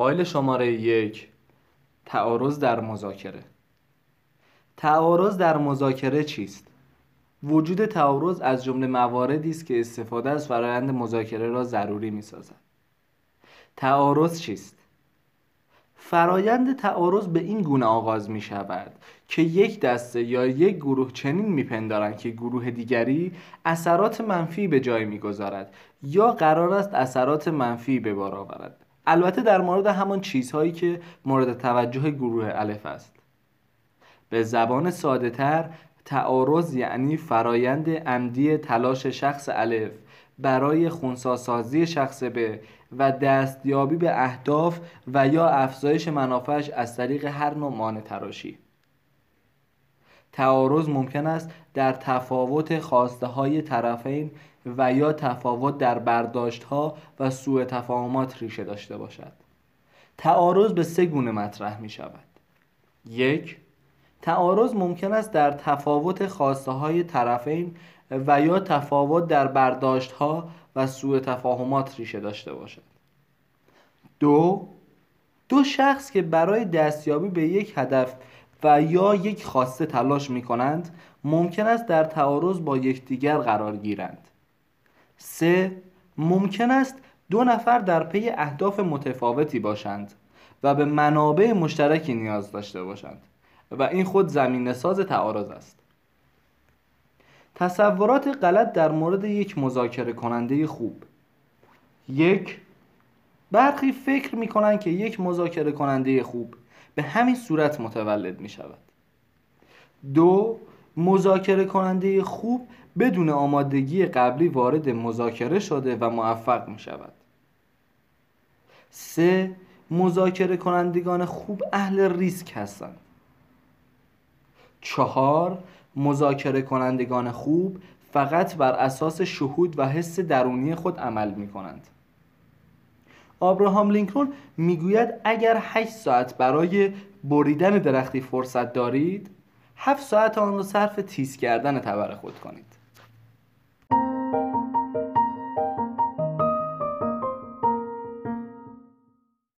فایل شماره یک تعارض در مذاکره تعارض در مذاکره چیست؟ وجود تعارض از جمله مواردی است که استفاده از فرایند مذاکره را ضروری می‌سازد. تعارض چیست؟ فرایند تعارض به این گونه آغاز می شود که یک دسته یا یک گروه چنین میپندارند که گروه دیگری اثرات منفی به جای می‌گذارد یا قرار است اثرات منفی به بار آورد البته در مورد همان چیزهایی که مورد توجه گروه الف است. به زبان ساده تر تعارض یعنی فرایند عمدی تلاش شخص الف برای خونساسازی شخص به و دستیابی به اهداف و یا افزایش منافعش از طریق هر نوع مانع تراشی. تعارض ممکن است در تفاوت خواسته های طرفین و یا تفاوت در برداشت ها و سوء تفاهمات ریشه داشته باشد. تعارض به سه گونه مطرح می شود یک تعارض ممکن است در تفاوت خواسته های طرفین و یا تفاوت در برداشت ها و سوء تفاهمات ریشه داشته باشد. دو دو شخص که برای دستیابی به یک هدف و یا یک خواسته تلاش می کنند ممکن است در تعارض با یکدیگر قرار گیرند. سه ممکن است دو نفر در پی اهداف متفاوتی باشند و به منابع مشترکی نیاز داشته باشند و این خود زمین ساز تعارض است. تصورات غلط در مورد یک مذاکره کننده خوب. یک برخی فکر می کنند که یک مذاکره کننده خوب به همین صورت متولد می شود. دو مذاکره کننده خوب بدون آمادگی قبلی وارد مذاکره شده و موفق می شود. سه مذاکره کنندگان خوب اهل ریسک هستند. چهار مذاکره کنندگان خوب فقط بر اساس شهود و حس درونی خود عمل می کنند. آبراهام لینکلن می‌گوید اگر 8 ساعت برای بریدن درختی فرصت دارید 7 ساعت آن را صرف تیز کردن تبر خود کنید.